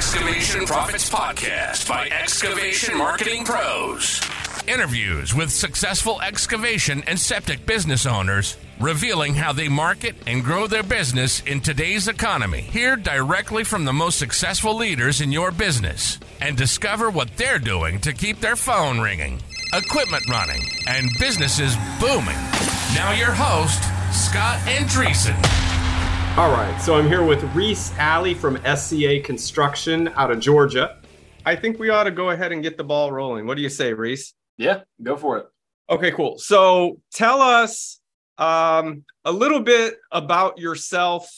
Excavation Profits Podcast by Excavation Marketing Pros. Interviews with successful excavation and septic business owners revealing how they market and grow their business in today's economy. Hear directly from the most successful leaders in your business and discover what they're doing to keep their phone ringing, equipment running, and businesses booming. Now, your host, Scott Andreessen. All right, so I'm here with Reese Alley from SCA Construction out of Georgia. I think we ought to go ahead and get the ball rolling. What do you say, Reese? Yeah, go for it. Okay, cool. So tell us um, a little bit about yourself,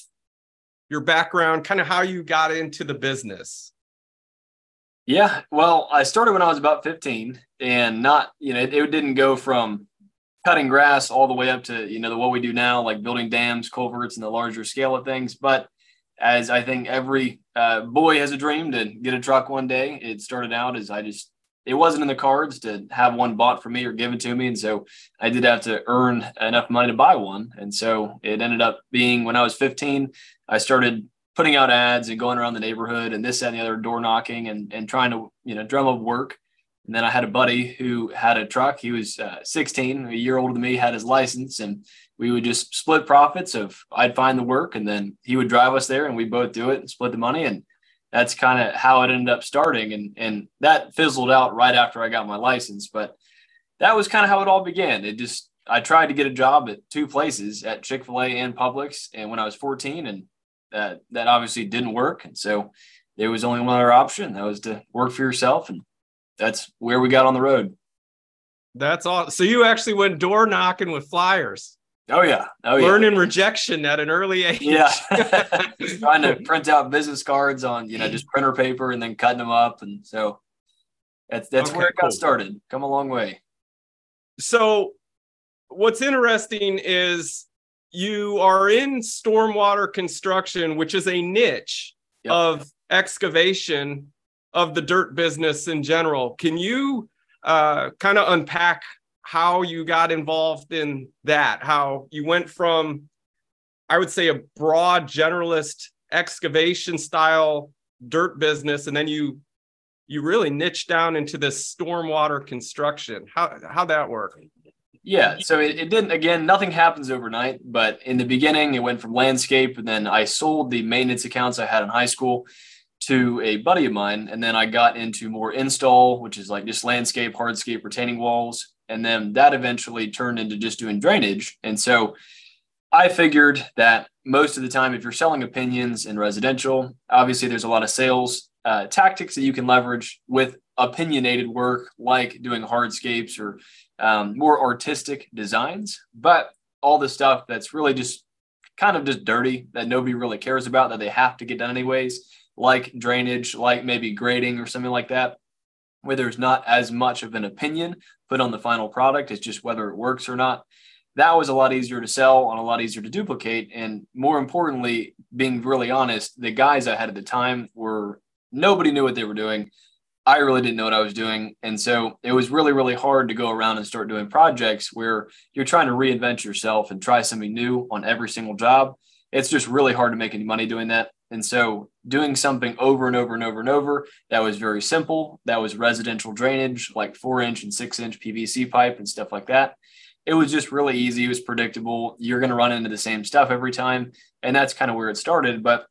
your background, kind of how you got into the business. Yeah, well, I started when I was about 15 and not, you know, it, it didn't go from cutting grass all the way up to you know the, what we do now, like building dams, culverts, and the larger scale of things. But as I think every uh, boy has a dream to get a truck one day, it started out as I just it wasn't in the cards to have one bought for me or given to me, and so I did have to earn enough money to buy one. And so it ended up being when I was 15, I started putting out ads and going around the neighborhood and this and the other door knocking and, and trying to you know drum up work and then I had a buddy who had a truck. He was uh, 16, a year older than me, had his license, and we would just split profits of I'd find the work and then he would drive us there and we both do it and split the money. And that's kind of how it ended up starting. And, and that fizzled out right after I got my license. But that was kind of how it all began. It just, I tried to get a job at two places at Chick fil A and Publix. And when I was 14, and that, that obviously didn't work. And so there was only one other option that was to work for yourself. And that's where we got on the road. That's all. So you actually went door knocking with flyers. Oh yeah. Oh yeah. Learning rejection at an early age. Yeah. Trying to print out business cards on, you know, just printer paper and then cutting them up. And so that's that's okay, where it got cool. started. Come a long way. So what's interesting is you are in stormwater construction, which is a niche yep. of excavation of the dirt business in general. Can you uh, kind of unpack how you got involved in that? How you went from, I would say, a broad generalist excavation style dirt business, and then you you really niche down into this stormwater construction. How how that work? Yeah, so it, it, didn't. Again, nothing happens overnight. But in the beginning, it went from landscape, and then I sold the maintenance accounts I had in high school, to a buddy of mine. And then I got into more install, which is like just landscape, hardscape, retaining walls. And then that eventually turned into just doing drainage. And so I figured that most of the time, if you're selling opinions in residential, obviously there's a lot of sales uh, tactics that you can leverage with opinionated work, like doing hardscapes or um, more artistic designs. But all the stuff that's really just kind of just dirty that nobody really cares about that they have to get done anyways like drainage, like maybe grading or something like that, where there's not as much of an opinion put on the final product. It's just whether it works or not. That was a lot easier to sell and a lot easier to duplicate. And more importantly, being really honest, the guys I had at the time were nobody knew what they were doing. I really didn't know what I was doing. And so it was really, really hard to go around and start doing projects where you're trying to reinvent yourself and try something new on every single job. It's just really hard to make any money doing that. And so doing something over and over and over and over that was very simple, that was residential drainage, like four inch and six inch PVC pipe and stuff like that. It was just really easy. It was predictable. You're going to run into the same stuff every time. And that's kind of where it started. But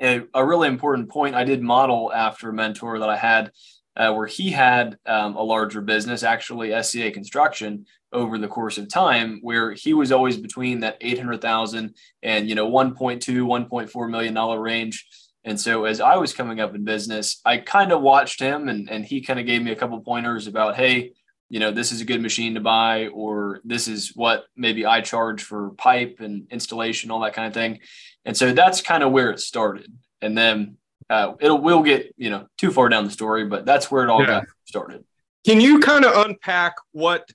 a, a really important point I did model after a mentor that I had uh, where he had um, a larger business, actually SCA Construction, over the course of time, where he was always between that 800,000 and, you know, 1.2, 1.4 million dollar range. And so as I was coming up in business, I kind of watched him and, and he kind of gave me a couple pointers about, hey, you know, this is a good machine to buy, or this is what maybe I charge for pipe and installation, all that kind of thing. And so that's kind of where it started. And then uh, it'll we'll get you know too far down the story, but that's where it all yeah. got started. Can you kind of unpack what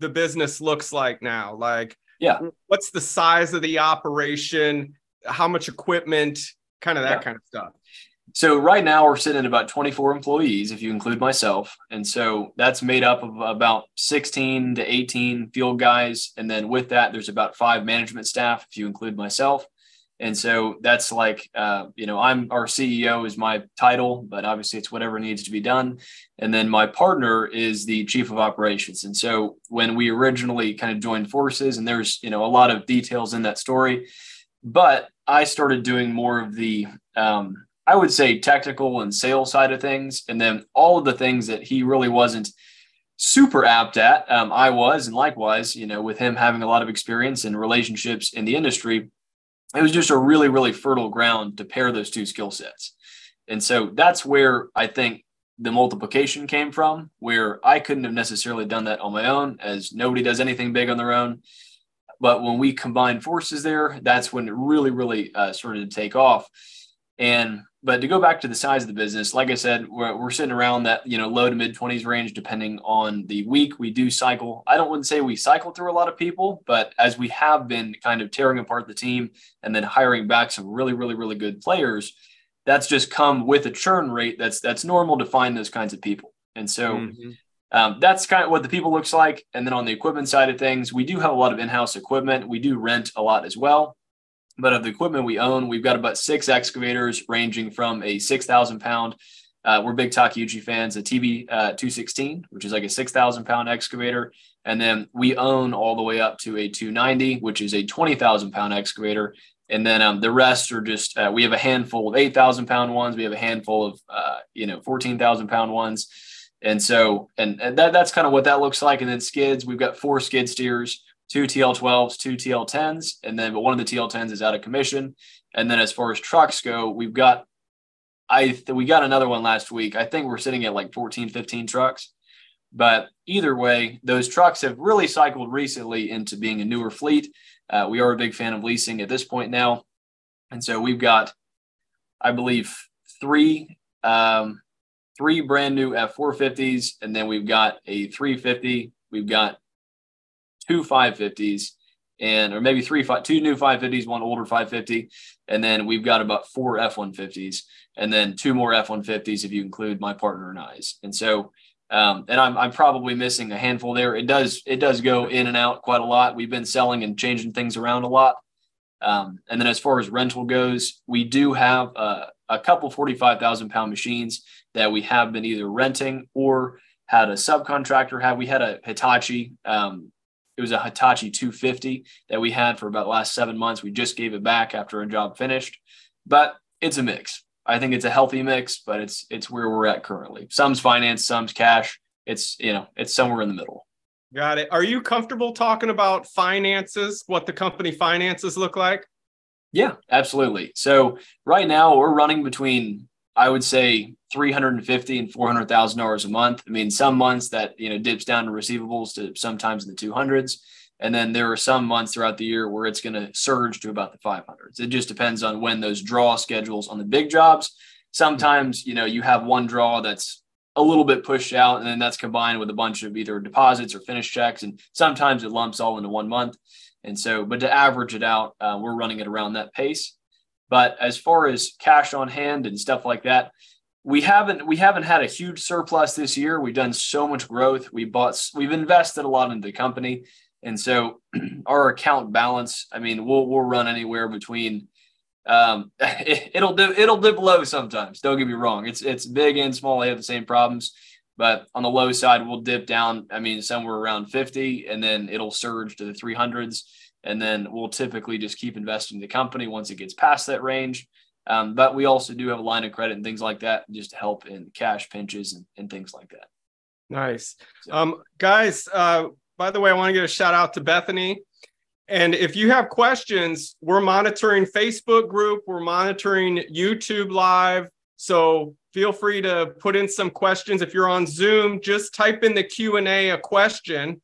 the business looks like now? Like, yeah, what's the size of the operation? How much equipment? Kind of that yeah. kind of stuff. So right now we're sitting at about 24 employees, if you include myself, and so that's made up of about 16 to 18 field guys, and then with that there's about five management staff, if you include myself. And so that's like, uh, you know, I'm our CEO is my title, but obviously it's whatever needs to be done. And then my partner is the chief of operations. And so when we originally kind of joined forces, and there's, you know, a lot of details in that story, but I started doing more of the, um, I would say technical and sales side of things. And then all of the things that he really wasn't super apt at, um, I was. And likewise, you know, with him having a lot of experience and relationships in the industry, it was just a really, really fertile ground to pair those two skill sets. And so that's where I think the multiplication came from, where I couldn't have necessarily done that on my own, as nobody does anything big on their own. But when we combined forces there, that's when it really, really uh, started to take off. And but to go back to the size of the business, like I said, we're, we're sitting around that you know low to mid twenties range, depending on the week. We do cycle. I don't want to say we cycle through a lot of people, but as we have been kind of tearing apart the team and then hiring back some really, really, really good players, that's just come with a churn rate that's that's normal to find those kinds of people. And so mm-hmm. um, that's kind of what the people looks like. And then on the equipment side of things, we do have a lot of in-house equipment. We do rent a lot as well. But of the equipment we own, we've got about six excavators ranging from a 6,000 pound, uh, we're big Takeuchi fans, a TB uh, 216, which is like a 6,000 pound excavator. And then we own all the way up to a 290, which is a 20,000 pound excavator. And then um, the rest are just, uh, we have a handful of 8,000 pound ones. We have a handful of, uh, you know, 14,000 pound ones. And so, and, and that, that's kind of what that looks like. And then skids, we've got four skid steers two TL12s, two TL10s, and then but one of the TL10s is out of commission. And then as far as trucks go, we've got I th- we got another one last week. I think we're sitting at like 14, 15 trucks. But either way, those trucks have really cycled recently into being a newer fleet. Uh, we are a big fan of leasing at this point now. And so we've got, I believe, three um, three brand new F450s, and then we've got a 350. We've got two 550s and or maybe three five two new 550s one older 550 and then we've got about four f-150s and then two more f-150s if you include my partner and i's. And so um, and I'm, I'm probably missing a handful there. It does it does go in and out quite a lot. We've been selling and changing things around a lot. Um, and then as far as rental goes we do have a, a couple 45,000 pound machines that we have been either renting or had a subcontractor have. We had a hitachi um, it was a Hitachi 250 that we had for about the last seven months. We just gave it back after a job finished, but it's a mix. I think it's a healthy mix, but it's it's where we're at currently. Some's finance, some's cash. It's you know it's somewhere in the middle. Got it. Are you comfortable talking about finances? What the company finances look like? Yeah, absolutely. So right now we're running between I would say 350 and 400,000 dollars a month. I mean, some months that, you know, dips down to receivables to sometimes in the 200s. And then there are some months throughout the year where it's going to surge to about the 500s. It just depends on when those draw schedules on the big jobs. Sometimes, you know, you have one draw that's a little bit pushed out and then that's combined with a bunch of either deposits or finish checks. And sometimes it lumps all into one month. And so, but to average it out, uh, we're running it around that pace. But as far as cash on hand and stuff like that, we haven't we haven't had a huge surplus this year. We've done so much growth. We bought we've invested a lot into the company. And so our account balance, I mean, we'll we'll run anywhere between um, it, will dip, it'll dip low sometimes. Don't get me wrong. It's it's big and small. They have the same problems, but on the low side, we'll dip down. I mean, somewhere around 50, and then it'll surge to the 300s and then we'll typically just keep investing in the company once it gets past that range. Um, but we also do have a line of credit and things like that just to help in cash pinches and, and things like that. Nice. Um, guys, uh, by the way, I want to give a shout out to Bethany. And if you have questions, we're monitoring Facebook group, we're monitoring YouTube live. So feel free to put in some questions. If you're on Zoom, just type in the Q&A a question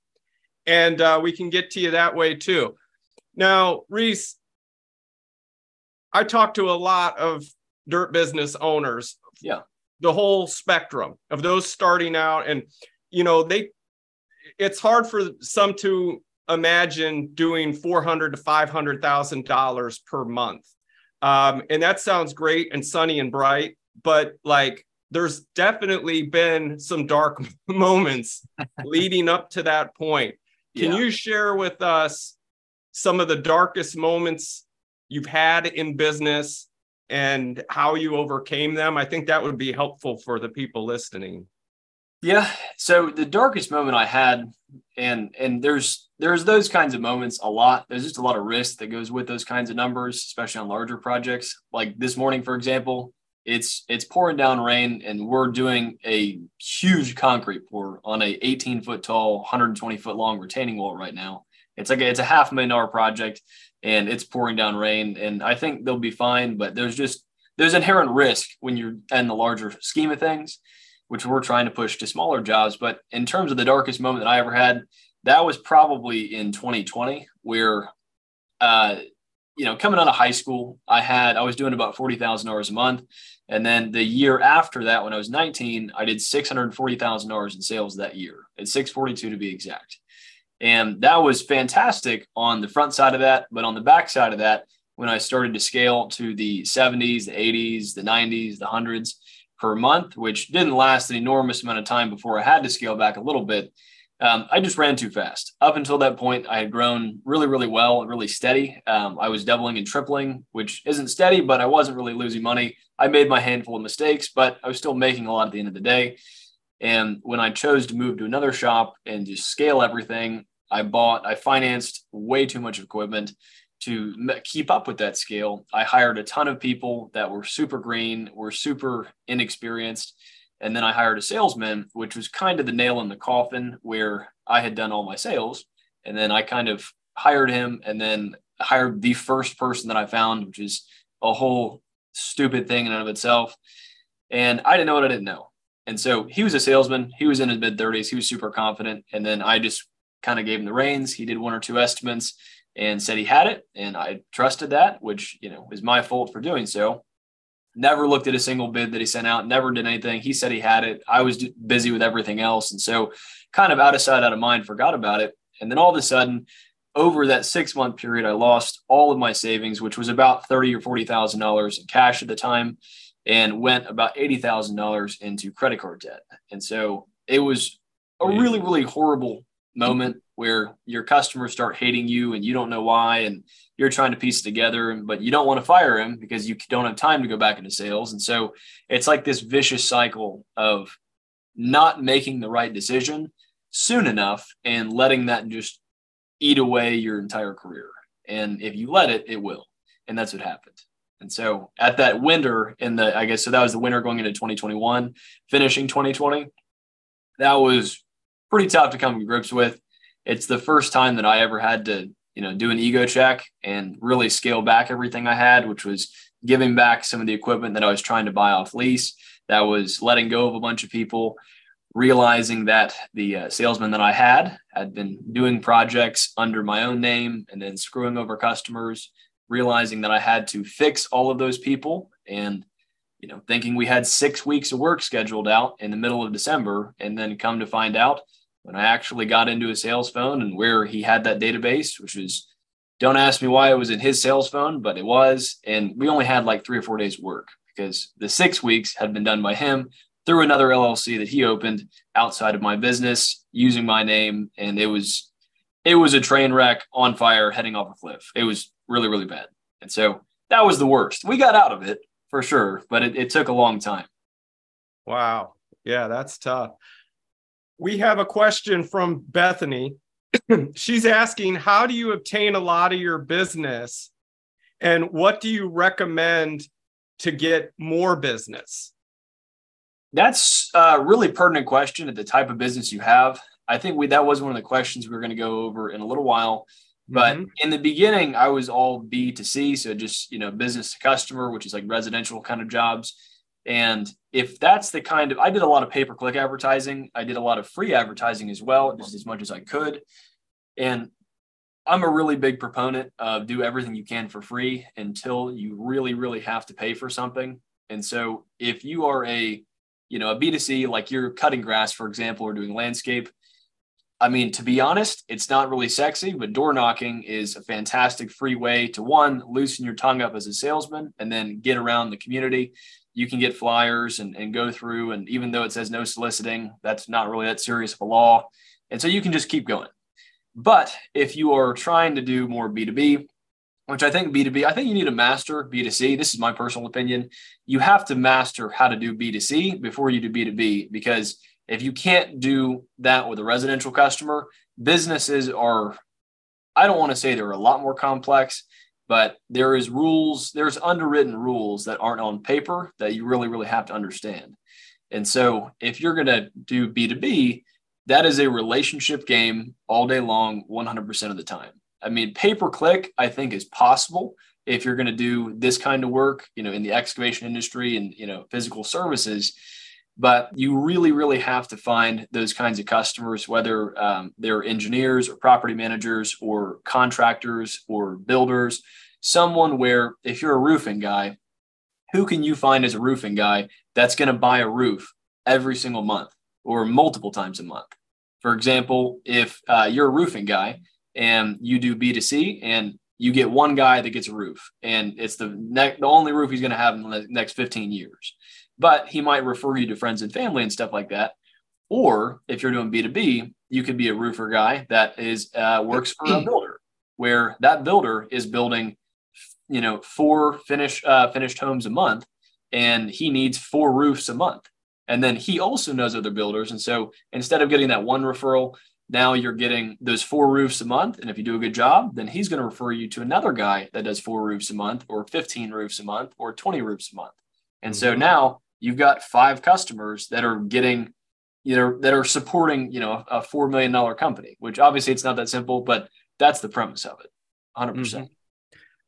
and uh, we can get to you that way too. Now, Reese, I talk to a lot of dirt business owners. Yeah. The whole spectrum of those starting out. And, you know, they, it's hard for some to imagine doing 400 to $500,000 per month. Um, and that sounds great and sunny and bright, but like there's definitely been some dark moments leading up to that point. Can yeah. you share with us some of the darkest moments you've had in business and how you overcame them. I think that would be helpful for the people listening. Yeah. So the darkest moment I had, and and there's there's those kinds of moments a lot. There's just a lot of risk that goes with those kinds of numbers, especially on larger projects. Like this morning, for example, it's it's pouring down rain, and we're doing a huge concrete pour on a 18 foot tall, 120 foot long retaining wall right now. It's like a, it's a half million dollar project, and it's pouring down rain, and I think they'll be fine. But there's just there's inherent risk when you're in the larger scheme of things which we're trying to push to smaller jobs. But in terms of the darkest moment that I ever had, that was probably in 2020, where, uh, you know, coming out of high school, I had I was doing about forty thousand dollars a month, and then the year after that, when I was 19, I did six hundred forty thousand dollars in sales that year. At 642 to be exact, and that was fantastic on the front side of that. But on the back side of that, when I started to scale to the 70s, the 80s, the 90s, the hundreds, per month, which didn't last an enormous amount of time before I had to scale back a little bit. Um, I just ran too fast. Up until that point, I had grown really, really well, really steady. Um, I was doubling and tripling, which isn't steady, but I wasn't really losing money. I made my handful of mistakes, but I was still making a lot at the end of the day. And when I chose to move to another shop and just scale everything, I bought, I financed way too much equipment to keep up with that scale, I hired a ton of people that were super green, were super inexperienced. And then I hired a salesman, which was kind of the nail in the coffin where I had done all my sales. And then I kind of hired him and then hired the first person that I found, which is a whole stupid thing in and of itself. And I didn't know what I didn't know. And so he was a salesman. He was in his mid 30s. He was super confident. And then I just kind of gave him the reins. He did one or two estimates and said he had it. And I trusted that, which, you know, is my fault for doing so. Never looked at a single bid that he sent out, never did anything. He said he had it. I was busy with everything else. And so, kind of out of sight, out of mind, forgot about it. And then all of a sudden, over that six month period, I lost all of my savings, which was about thirty or forty thousand dollars in cash at the time, and went about eighty thousand dollars into credit card debt. And so it was a really, really horrible moment where your customers start hating you and you don't know why and you're trying to piece it together but you don't want to fire him because you don't have time to go back into sales. And so it's like this vicious cycle of not making the right decision soon enough and letting that just eat away your entire career. And if you let it it will. And that's what happened. And so at that winter in the i guess so that was the winter going into 2021 finishing 2020 that was pretty tough to come to grips with it's the first time that I ever had to, you know, do an ego check and really scale back everything I had, which was giving back some of the equipment that I was trying to buy off lease. That was letting go of a bunch of people, realizing that the uh, salesman that I had had been doing projects under my own name and then screwing over customers, realizing that I had to fix all of those people and you know, thinking we had six weeks of work scheduled out in the middle of December, and then come to find out when I actually got into his sales phone and where he had that database, which was don't ask me why it was in his sales phone, but it was. And we only had like three or four days work because the six weeks had been done by him through another LLC that he opened outside of my business using my name. And it was it was a train wreck on fire heading off a cliff. It was really, really bad. And so that was the worst. We got out of it for sure, but it, it took a long time. Wow. Yeah, that's tough we have a question from Bethany. She's asking, How do you obtain a lot of your business? And what do you recommend to get more business? That's a really pertinent question at the type of business you have. I think we, that was one of the questions we were going to go over in a little while. But mm-hmm. in the beginning, I was all B to C, so just you know business to customer, which is like residential kind of jobs. And if that's the kind of, I did a lot of pay per click advertising. I did a lot of free advertising as well, just as much as I could. And I'm a really big proponent of do everything you can for free until you really, really have to pay for something. And so if you are a, you know, a B2C, like you're cutting grass, for example, or doing landscape, I mean, to be honest, it's not really sexy, but door knocking is a fantastic free way to one, loosen your tongue up as a salesman and then get around the community you can get flyers and, and go through. And even though it says no soliciting, that's not really that serious of a law. And so you can just keep going. But if you are trying to do more B2B, which I think B2B, I think you need to master B2C. This is my personal opinion. You have to master how to do B2C before you do B2B because if you can't do that with a residential customer, businesses are, I don't want to say they're a lot more complex, but there is rules, there's underwritten rules that aren't on paper that you really, really have to understand. And so if you're going to do B2B, that is a relationship game all day long, 100% of the time. I mean, pay per click, I think, is possible if you're going to do this kind of work, you know, in the excavation industry and, you know, physical services. But you really, really have to find those kinds of customers, whether um, they're engineers or property managers or contractors or builders, someone where if you're a roofing guy, who can you find as a roofing guy that's going to buy a roof every single month or multiple times a month? For example, if uh, you're a roofing guy and you do B2C and you get one guy that gets a roof and it's the ne- the only roof he's going to have in the next 15 years. But he might refer you to friends and family and stuff like that. Or if you're doing B2B, you could be a roofer guy that is uh, works for a builder where that builder is building you know four finished uh, finished homes a month and he needs four roofs a month and then he also knows other builders and so instead of getting that one referral now you're getting those four roofs a month. And if you do a good job, then he's going to refer you to another guy that does four roofs a month or 15 roofs a month or 20 roofs a month. And mm-hmm. so now you've got five customers that are getting, you know, that are supporting, you know, a $4 million company, which obviously it's not that simple, but that's the premise of it. 100%. percent mm-hmm.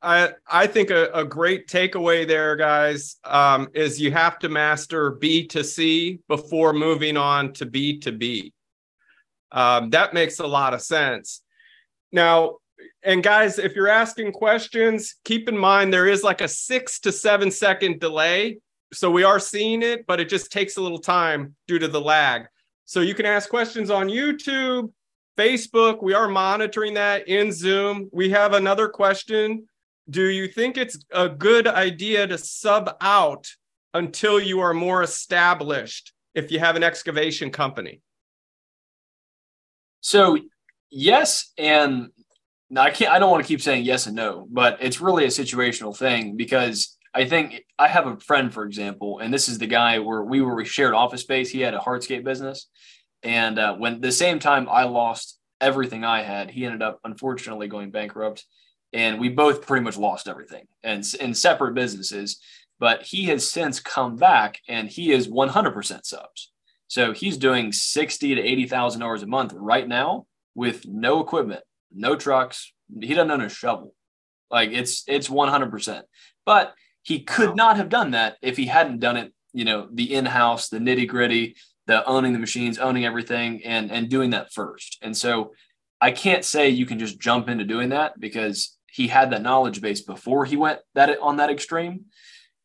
I, I think a, a great takeaway there, guys, um, is you have to master B to C before moving on to B to B. Um, that makes a lot of sense. Now, and guys, if you're asking questions, keep in mind there is like a six to seven second delay. So we are seeing it, but it just takes a little time due to the lag. So you can ask questions on YouTube, Facebook. We are monitoring that in Zoom. We have another question. Do you think it's a good idea to sub out until you are more established if you have an excavation company? So yes, and I can't. I don't want to keep saying yes and no, but it's really a situational thing because I think I have a friend, for example, and this is the guy where we were we shared office space. He had a hardscape business, and uh, when the same time I lost everything I had, he ended up unfortunately going bankrupt, and we both pretty much lost everything and in separate businesses. But he has since come back, and he is 100% subs. So he's doing sixty to eighty thousand dollars a month right now with no equipment, no trucks. He doesn't own a shovel. Like it's it's one hundred percent. But he could not have done that if he hadn't done it. You know, the in-house, the nitty-gritty, the owning the machines, owning everything, and and doing that first. And so I can't say you can just jump into doing that because he had that knowledge base before he went that on that extreme.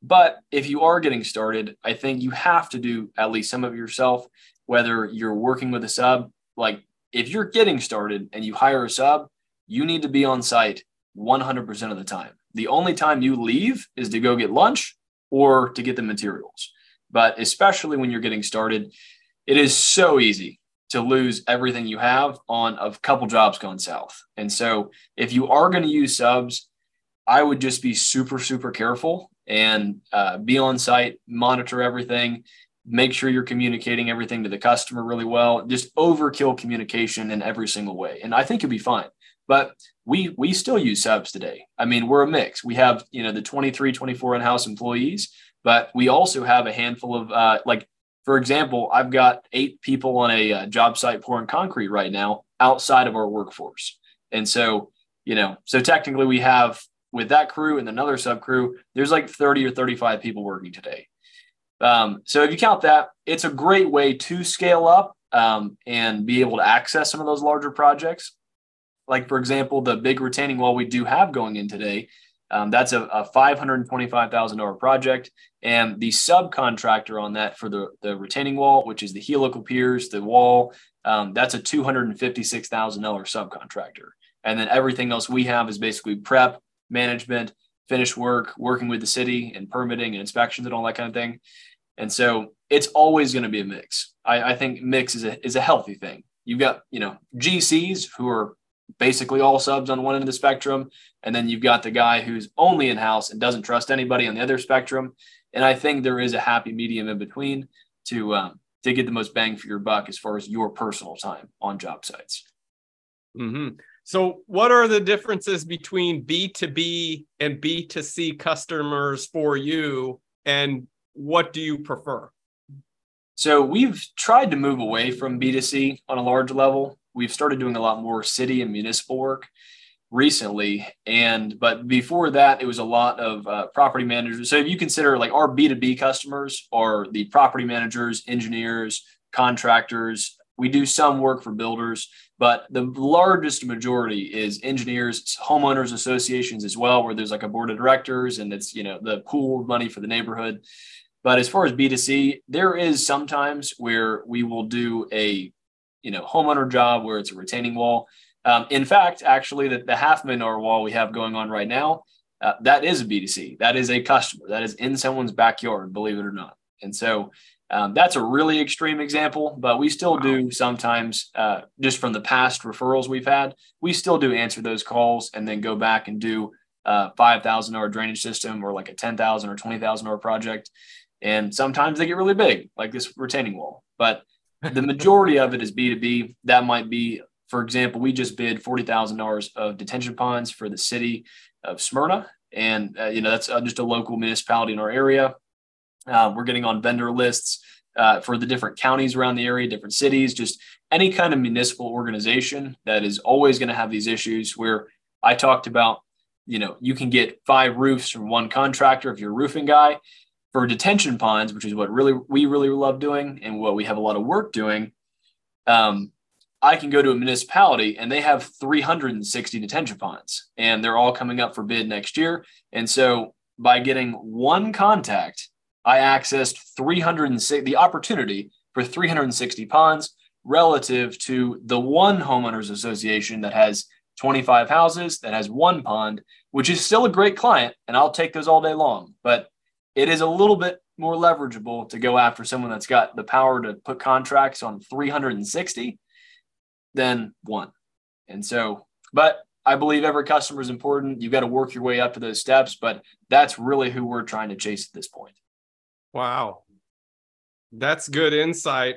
But if you are getting started, I think you have to do at least some of yourself, whether you're working with a sub. Like if you're getting started and you hire a sub, you need to be on site 100% of the time. The only time you leave is to go get lunch or to get the materials. But especially when you're getting started, it is so easy to lose everything you have on a couple jobs going south. And so if you are going to use subs, I would just be super, super careful and uh, be on site, monitor everything, make sure you're communicating everything to the customer really well. Just overkill communication in every single way, and I think you'll be fine. But we we still use subs today. I mean, we're a mix. We have you know the 23, 24 in-house employees, but we also have a handful of uh, like for example, I've got eight people on a uh, job site pouring concrete right now outside of our workforce, and so you know, so technically we have with that crew and another sub crew, there's like 30 or 35 people working today. Um, so if you count that, it's a great way to scale up um, and be able to access some of those larger projects. Like, for example, the big retaining wall we do have going in today, um, that's a, a $525,000 project. And the subcontractor on that for the, the retaining wall, which is the helical piers, the wall, um, that's a $256,000 subcontractor. And then everything else we have is basically prep, management, finish work, working with the city and permitting and inspections and all that kind of thing. And so it's always going to be a mix. I, I think mix is a is a healthy thing. You've got, you know, GCs who are basically all subs on one end of the spectrum. And then you've got the guy who's only in house and doesn't trust anybody on the other spectrum. And I think there is a happy medium in between to um, to get the most bang for your buck as far as your personal time on job sites. Mm-hmm. So, what are the differences between B2B and B2C customers for you, and what do you prefer? So, we've tried to move away from B2C on a large level. We've started doing a lot more city and municipal work recently. And but before that it was a lot of uh, property managers. So if you consider like our b2b customers are the property managers engineers contractors. We do some work for builders but the largest majority is engineers homeowners associations as well where there's like a board of directors and it's you know the pool money for the neighborhood. But as far as b2c there is sometimes where we will do a you know homeowner job where it's a retaining wall um, in fact, actually, the, the half million dollar wall we have going on right now, uh, that is a B2C. That is a customer. That is in someone's backyard, believe it or not. And so um, that's a really extreme example, but we still wow. do sometimes, uh, just from the past referrals we've had, we still do answer those calls and then go back and do a $5,000 drainage system or like a 10,000 or $20,000 project. And sometimes they get really big, like this retaining wall. But the majority of it is B2B. That might be for example, we just bid forty thousand dollars of detention ponds for the city of Smyrna, and uh, you know that's uh, just a local municipality in our area. Uh, we're getting on vendor lists uh, for the different counties around the area, different cities, just any kind of municipal organization that is always going to have these issues. Where I talked about, you know, you can get five roofs from one contractor if you're a roofing guy. For detention ponds, which is what really we really love doing and what we have a lot of work doing, um, I can go to a municipality and they have 360 detention ponds and they're all coming up for bid next year. And so by getting one contact, I accessed 360 the opportunity for 360 ponds relative to the one homeowners association that has 25 houses that has one pond, which is still a great client and I'll take those all day long, but it is a little bit more leverageable to go after someone that's got the power to put contracts on 360 than one. And so, but I believe every customer is important. You've got to work your way up to those steps, but that's really who we're trying to chase at this point. Wow. That's good insight.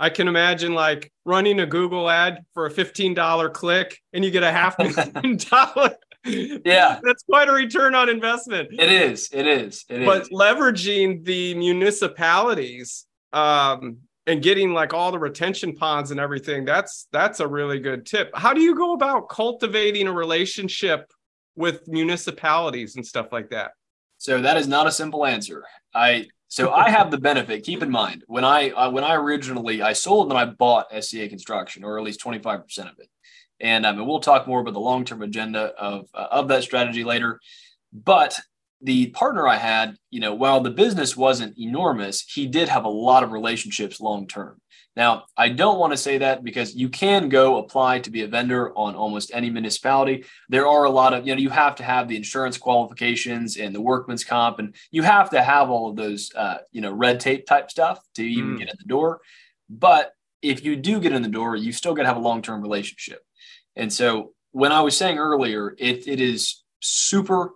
I can imagine like running a Google ad for a $15 click and you get a half million dollar. Yeah. That's quite a return on investment. It is. It is. It but is. leveraging the municipalities um, and getting like all the retention ponds and everything that's that's a really good tip how do you go about cultivating a relationship with municipalities and stuff like that so that is not a simple answer i so i have the benefit keep in mind when i uh, when i originally i sold and i bought sca construction or at least 25% of it and um, we'll talk more about the long-term agenda of uh, of that strategy later but the partner I had, you know, while the business wasn't enormous, he did have a lot of relationships long term. Now, I don't want to say that because you can go apply to be a vendor on almost any municipality. There are a lot of, you know, you have to have the insurance qualifications and the workman's comp, and you have to have all of those, uh, you know, red tape type stuff to even mm. get in the door. But if you do get in the door, you still got to have a long term relationship. And so, when I was saying earlier, it, it is super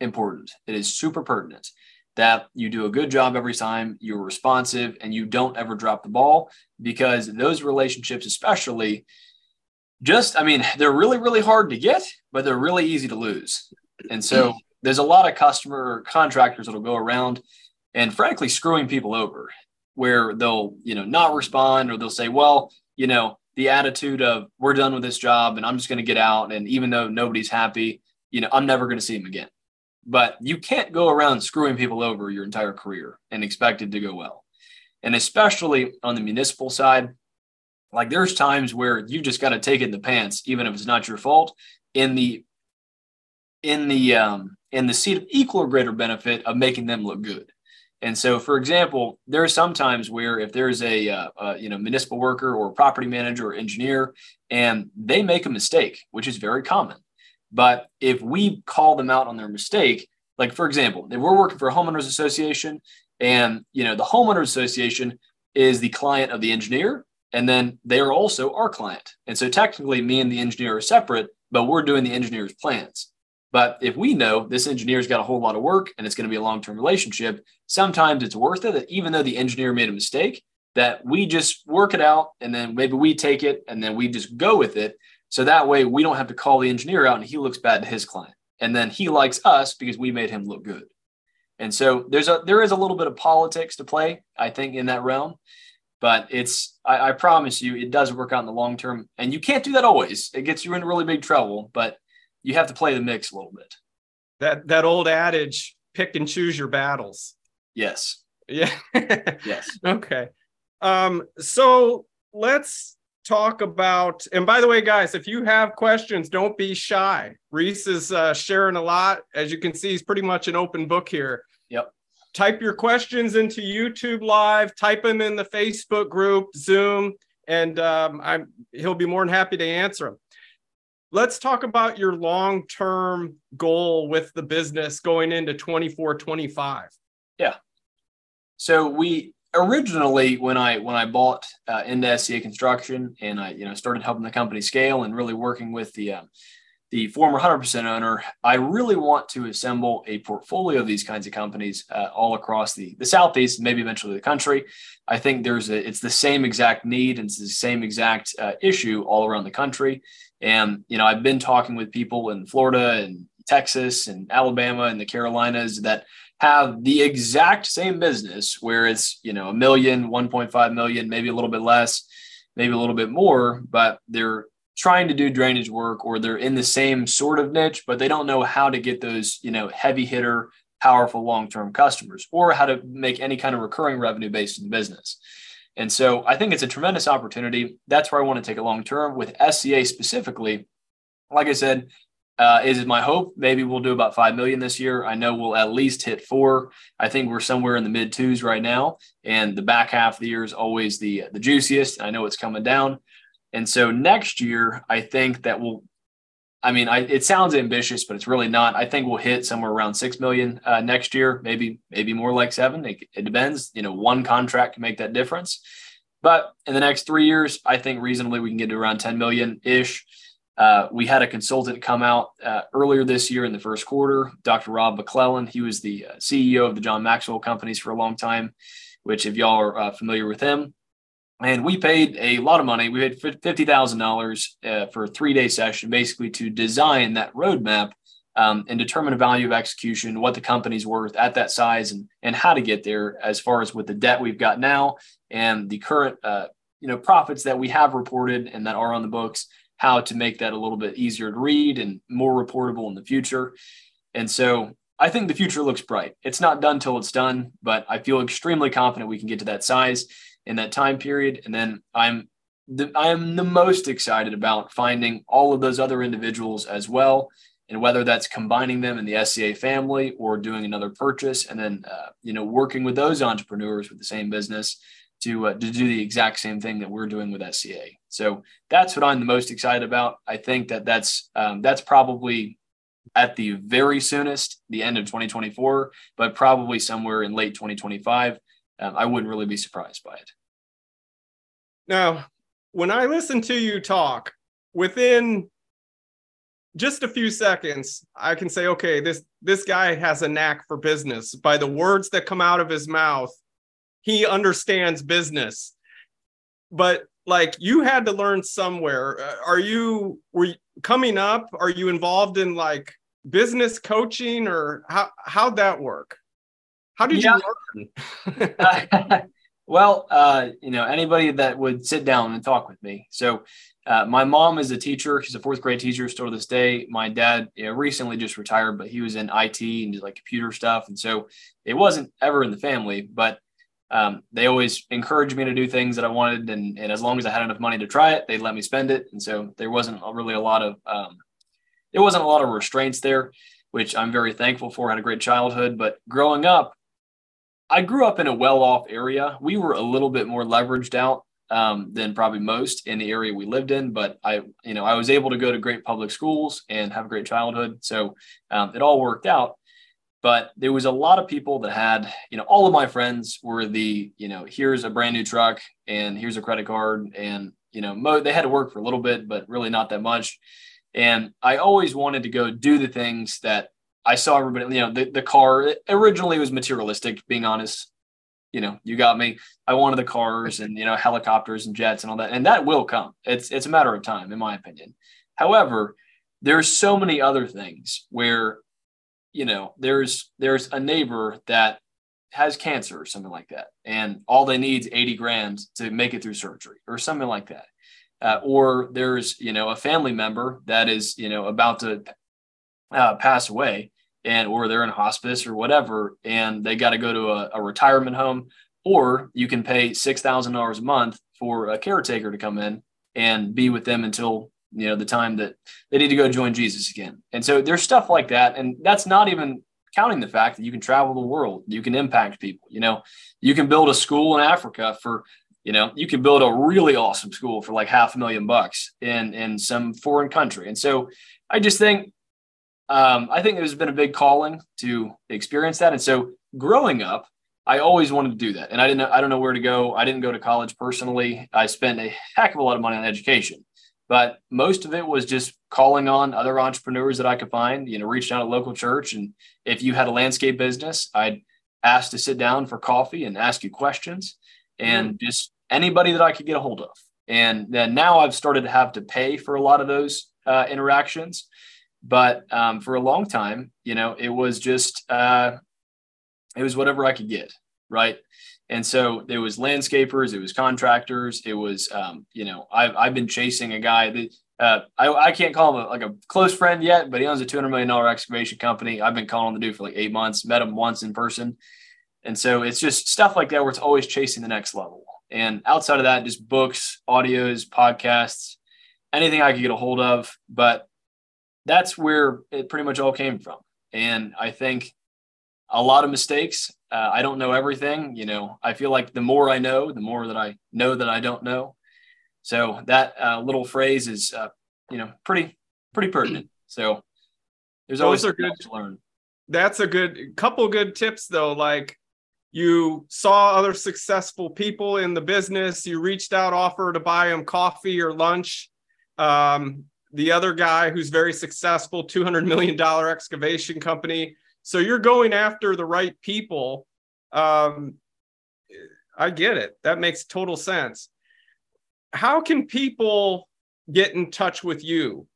important. It is super pertinent that you do a good job every time, you're responsive, and you don't ever drop the ball because those relationships, especially, just, I mean, they're really, really hard to get, but they're really easy to lose. And so there's a lot of customer contractors that'll go around and frankly screwing people over where they'll, you know, not respond or they'll say, well, you know, the attitude of we're done with this job and I'm just going to get out. And even though nobody's happy, you know, I'm never going to see them again. But you can't go around screwing people over your entire career and expect it to go well. And especially on the municipal side, like there's times where you just got to take it in the pants, even if it's not your fault, in the in the um, in the seat of equal or greater benefit of making them look good. And so, for example, there are some times where if there's a, uh, uh, you know municipal worker or property manager or engineer, and they make a mistake, which is very common, but if we call them out on their mistake, like for example, if we're working for a homeowners association and you know the homeowners association is the client of the engineer And then they are also our client. And so technically, me and the engineer are separate, but we're doing the engineer's plans. But if we know this engineer's got a whole lot of work and it's going to be a long term relationship, sometimes it's worth it that even though the engineer made a mistake, that we just work it out and then maybe we take it and then we just go with it. So that way we don't have to call the engineer out and he looks bad to his client. And then he likes us because we made him look good. And so there's a there is a little bit of politics to play, I think, in that realm. But it's I, I promise you, it does work out in the long term. And you can't do that always. It gets you into really big trouble, but you have to play the mix a little bit. That that old adage, pick and choose your battles. Yes. Yeah. yes. Okay. Um, so let's talk about and by the way guys if you have questions don't be shy reese is uh, sharing a lot as you can see he's pretty much an open book here yep type your questions into youtube live type them in the facebook group zoom and um, i'm he'll be more than happy to answer them let's talk about your long-term goal with the business going into 24 25 yeah so we originally when I when I bought uh, into SCA Construction and I you know started helping the company scale and really working with the um, the former 100% owner, I really want to assemble a portfolio of these kinds of companies uh, all across the the southeast, maybe eventually the country. I think there's a it's the same exact need and it's the same exact uh, issue all around the country. And you know I've been talking with people in Florida and Texas and Alabama and the Carolinas that have the exact same business where it's, you know, a million, 1.5 million, maybe a little bit less, maybe a little bit more, but they're trying to do drainage work or they're in the same sort of niche, but they don't know how to get those, you know, heavy hitter, powerful long-term customers or how to make any kind of recurring revenue based in the business. And so I think it's a tremendous opportunity. That's where I want to take it long term with SCA specifically. Like I said, uh, is it my hope? Maybe we'll do about five million this year. I know we'll at least hit four. I think we're somewhere in the mid twos right now, and the back half of the year is always the the juiciest. I know it's coming down, and so next year I think that we'll. I mean, I, it sounds ambitious, but it's really not. I think we'll hit somewhere around six million uh, next year, maybe maybe more like seven. It, it depends. You know, one contract can make that difference, but in the next three years, I think reasonably we can get to around ten million ish. Uh, we had a consultant come out uh, earlier this year in the first quarter, Dr. Rob McClellan. He was the uh, CEO of the John Maxwell Companies for a long time, which, if y'all are uh, familiar with him, and we paid a lot of money. We paid fifty thousand uh, dollars for a three-day session, basically to design that roadmap um, and determine a value of execution, what the company's worth at that size, and and how to get there. As far as with the debt we've got now and the current, you know, profits that we have reported and that are on the books how to make that a little bit easier to read and more reportable in the future. And so I think the future looks bright. It's not done till it's done, but I feel extremely confident we can get to that size in that time period. And then I'm the, I am the most excited about finding all of those other individuals as well, and whether that's combining them in the SCA family or doing another purchase, and then uh, you know working with those entrepreneurs with the same business to uh, to do the exact same thing that we're doing with SCA. So that's what I'm the most excited about. I think that that's um, that's probably at the very soonest the end of 2024, but probably somewhere in late 2025. Um, I wouldn't really be surprised by it. Now, when I listen to you talk, within just a few seconds, I can say, okay, this this guy has a knack for business by the words that come out of his mouth he understands business. But like you had to learn somewhere. Uh, are you were you, coming up? Are you involved in like business coaching or how how'd that work? How did you learn? uh, well, uh, you know, anybody that would sit down and talk with me. So uh, my mom is a teacher. She's a fourth grade teacher still to this day. My dad you know, recently just retired, but he was in IT and just like computer stuff. And so it wasn't ever in the family, but um, they always encouraged me to do things that I wanted, and, and as long as I had enough money to try it, they'd let me spend it. And so there wasn't really a lot of um, there wasn't a lot of restraints there, which I'm very thankful for. I had a great childhood, but growing up, I grew up in a well-off area. We were a little bit more leveraged out um, than probably most in the area we lived in. But I, you know, I was able to go to great public schools and have a great childhood, so um, it all worked out. but there was a lot of people that had, you know, all of my friends were the, you know, here's a brand new truck and here's a credit card. And, you know, mo- they had to work for a little bit, but really not that much. And I always wanted to go do the things that I saw everybody, you know, the, the car originally was materialistic, being honest. You know, you got me. I wanted the cars and, you know, helicopters and jets and all that. And that will come. It's it's a matter of time, in my opinion. However, there's so many other things where you know there's there's a neighbor that has cancer or something like that and all they need is 80 grand to make it through surgery or something like that uh, or there's you know a family member that is you know about to uh, pass away and or they're in hospice or whatever and they got to go to a, a retirement home or you can pay $6000 a month for a caretaker to come in and be with them until you know the time that they need to go join jesus again. And so there's stuff like that and that's not even counting the fact that you can travel the world you can impact people you know? You can build a school in africa for you know you can build a really awesome school for like half a million bucks in in some foreign country. And so i just think um, i think there's been a big calling to experience that and so growing up I always wanted to do that. And I didn't I don't know where to go. I didn't go to college personally. I spent a heck of a lot of money on education but most of it was just calling on other entrepreneurs that I could find, you know, reaching out to local church. And if you had a landscape business, I'd ask to sit down for coffee and ask you questions and mm just anybody that I could get a hold of. And then now I've started to have to pay for a lot of those uh, interactions. But um, for a long time, you know, it was just, uh, it was whatever I could get. Right. And so there was landscapers, it was contractors, it was, um, you know, I've, I've been chasing a guy that uh, I, I can't call him a, like a close friend yet, but he owns a $200 million excavation company. I've been calling the dude for like eight months, met him once in person. And so it's just stuff like that where it's always chasing the next level. And outside of that, just books, audios, podcasts, anything I could get a hold of. But that's where it pretty much all came from. And I think a lot of mistakes. Uh, I don't know everything. You know, I feel like the more I know, the more that I know that I don't know. So that uh, little phrase is, uh, you know, pretty pretty pertinent. So there's always Those are good to learn. That's a good couple good tips though. Like you saw other successful people in the business, you reached out, offer to buy them coffee or lunch. Um, the other guy who's very successful, $200 million excavation company, so you're going after the right people. Um, I get it. That makes total sense. How can people get in touch with you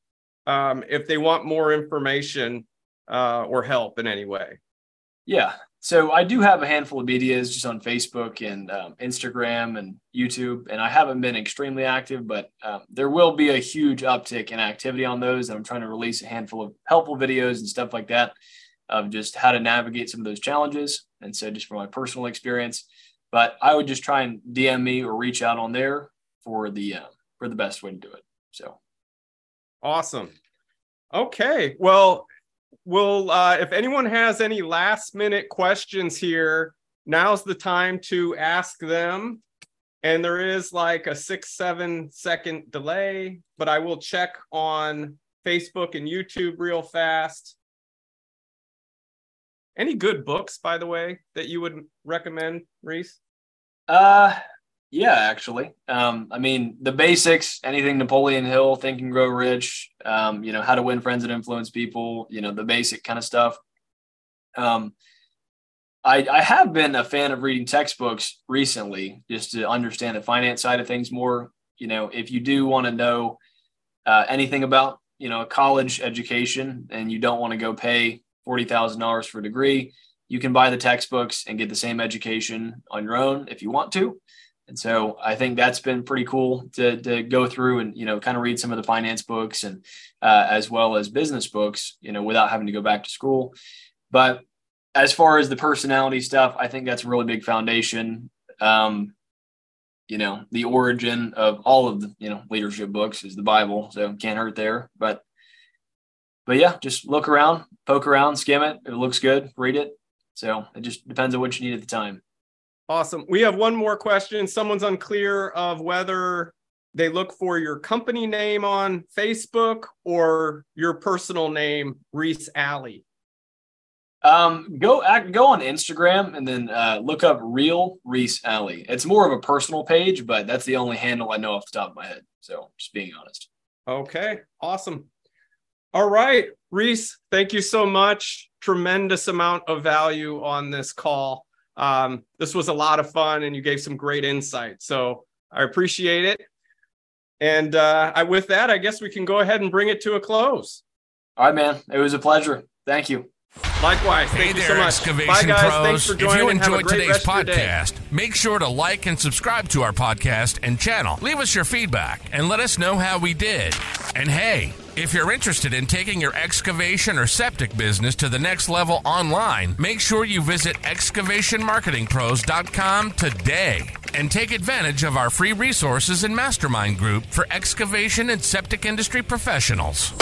um, if they want more information uh, or help in any way? Yeah. So I do have a handful of medias just on Facebook and um, Instagram and YouTube, and I haven't been extremely active, but um, there will be a huge uptick in activity on those. And I'm trying to release a handful of helpful videos and stuff like that of just how to navigate some of those challenges. And so, just from my personal experience, but I would just try and DM me or reach out on there for the uh, for the best way to do it. So, awesome. Okay, well, we'll uh, if anyone has any last minute questions here, now's the time to ask them. And there is like a six seven second delay, but I will check on Facebook and YouTube real fast. Any good books, by the way, that you would recommend, Reese? Uh, yeah, actually. Um, I mean, the basics, anything Napoleon Hill, Think and Grow Rich, um, you know, how to win friends and influence people, you know, the basic kind of stuff. Um, I, I have been a fan of reading textbooks recently just to understand the finance side of things more. You know, if you do want to know uh, anything about, you know, a college education and you don't want to go pay $40,000 for a degree. You can buy the textbooks and get the same education on your own if you want to. And so I think that's been pretty cool to, to go through and, you know, kind of read some of the finance books and uh, as well as business books, you know, without having to go back to school. But as far as the personality stuff, I think that's a really big foundation. Um, you know, the origin of all of the, you know, leadership books is the Bible. So can't hurt there. But but yeah, just look around, poke around, skim it. If it looks good, read it. So it just depends on what you need at the time. Awesome. We have one more question. Someone's unclear of whether they look for your company name on Facebook or your personal name, Reese Alley. Um, go go on Instagram and then uh, look up Real Reese Alley. It's more of a personal page, but that's the only handle I know off the top of my head. So just being honest. Okay, awesome. All right, Reese, thank you so much. Tremendous amount of value on this call. Um, this was a lot of fun, and you gave some great insight. So I appreciate it. And uh, I, with that, I guess we can go ahead and bring it to a close. All right, man. It was a pleasure. Thank you. Likewise. Hey Thank there, you so much. excavation Bye, guys. pros. Thanks for if joining. you have a enjoyed great today's rest of your day. podcast, make sure to like and subscribe to our podcast and channel. Leave us your feedback and let us know how we did. And hey, if you're interested in taking your excavation or septic business to the next level online, make sure you visit excavationmarketingpros.com today and take advantage of our free resources and mastermind group for excavation and septic industry professionals.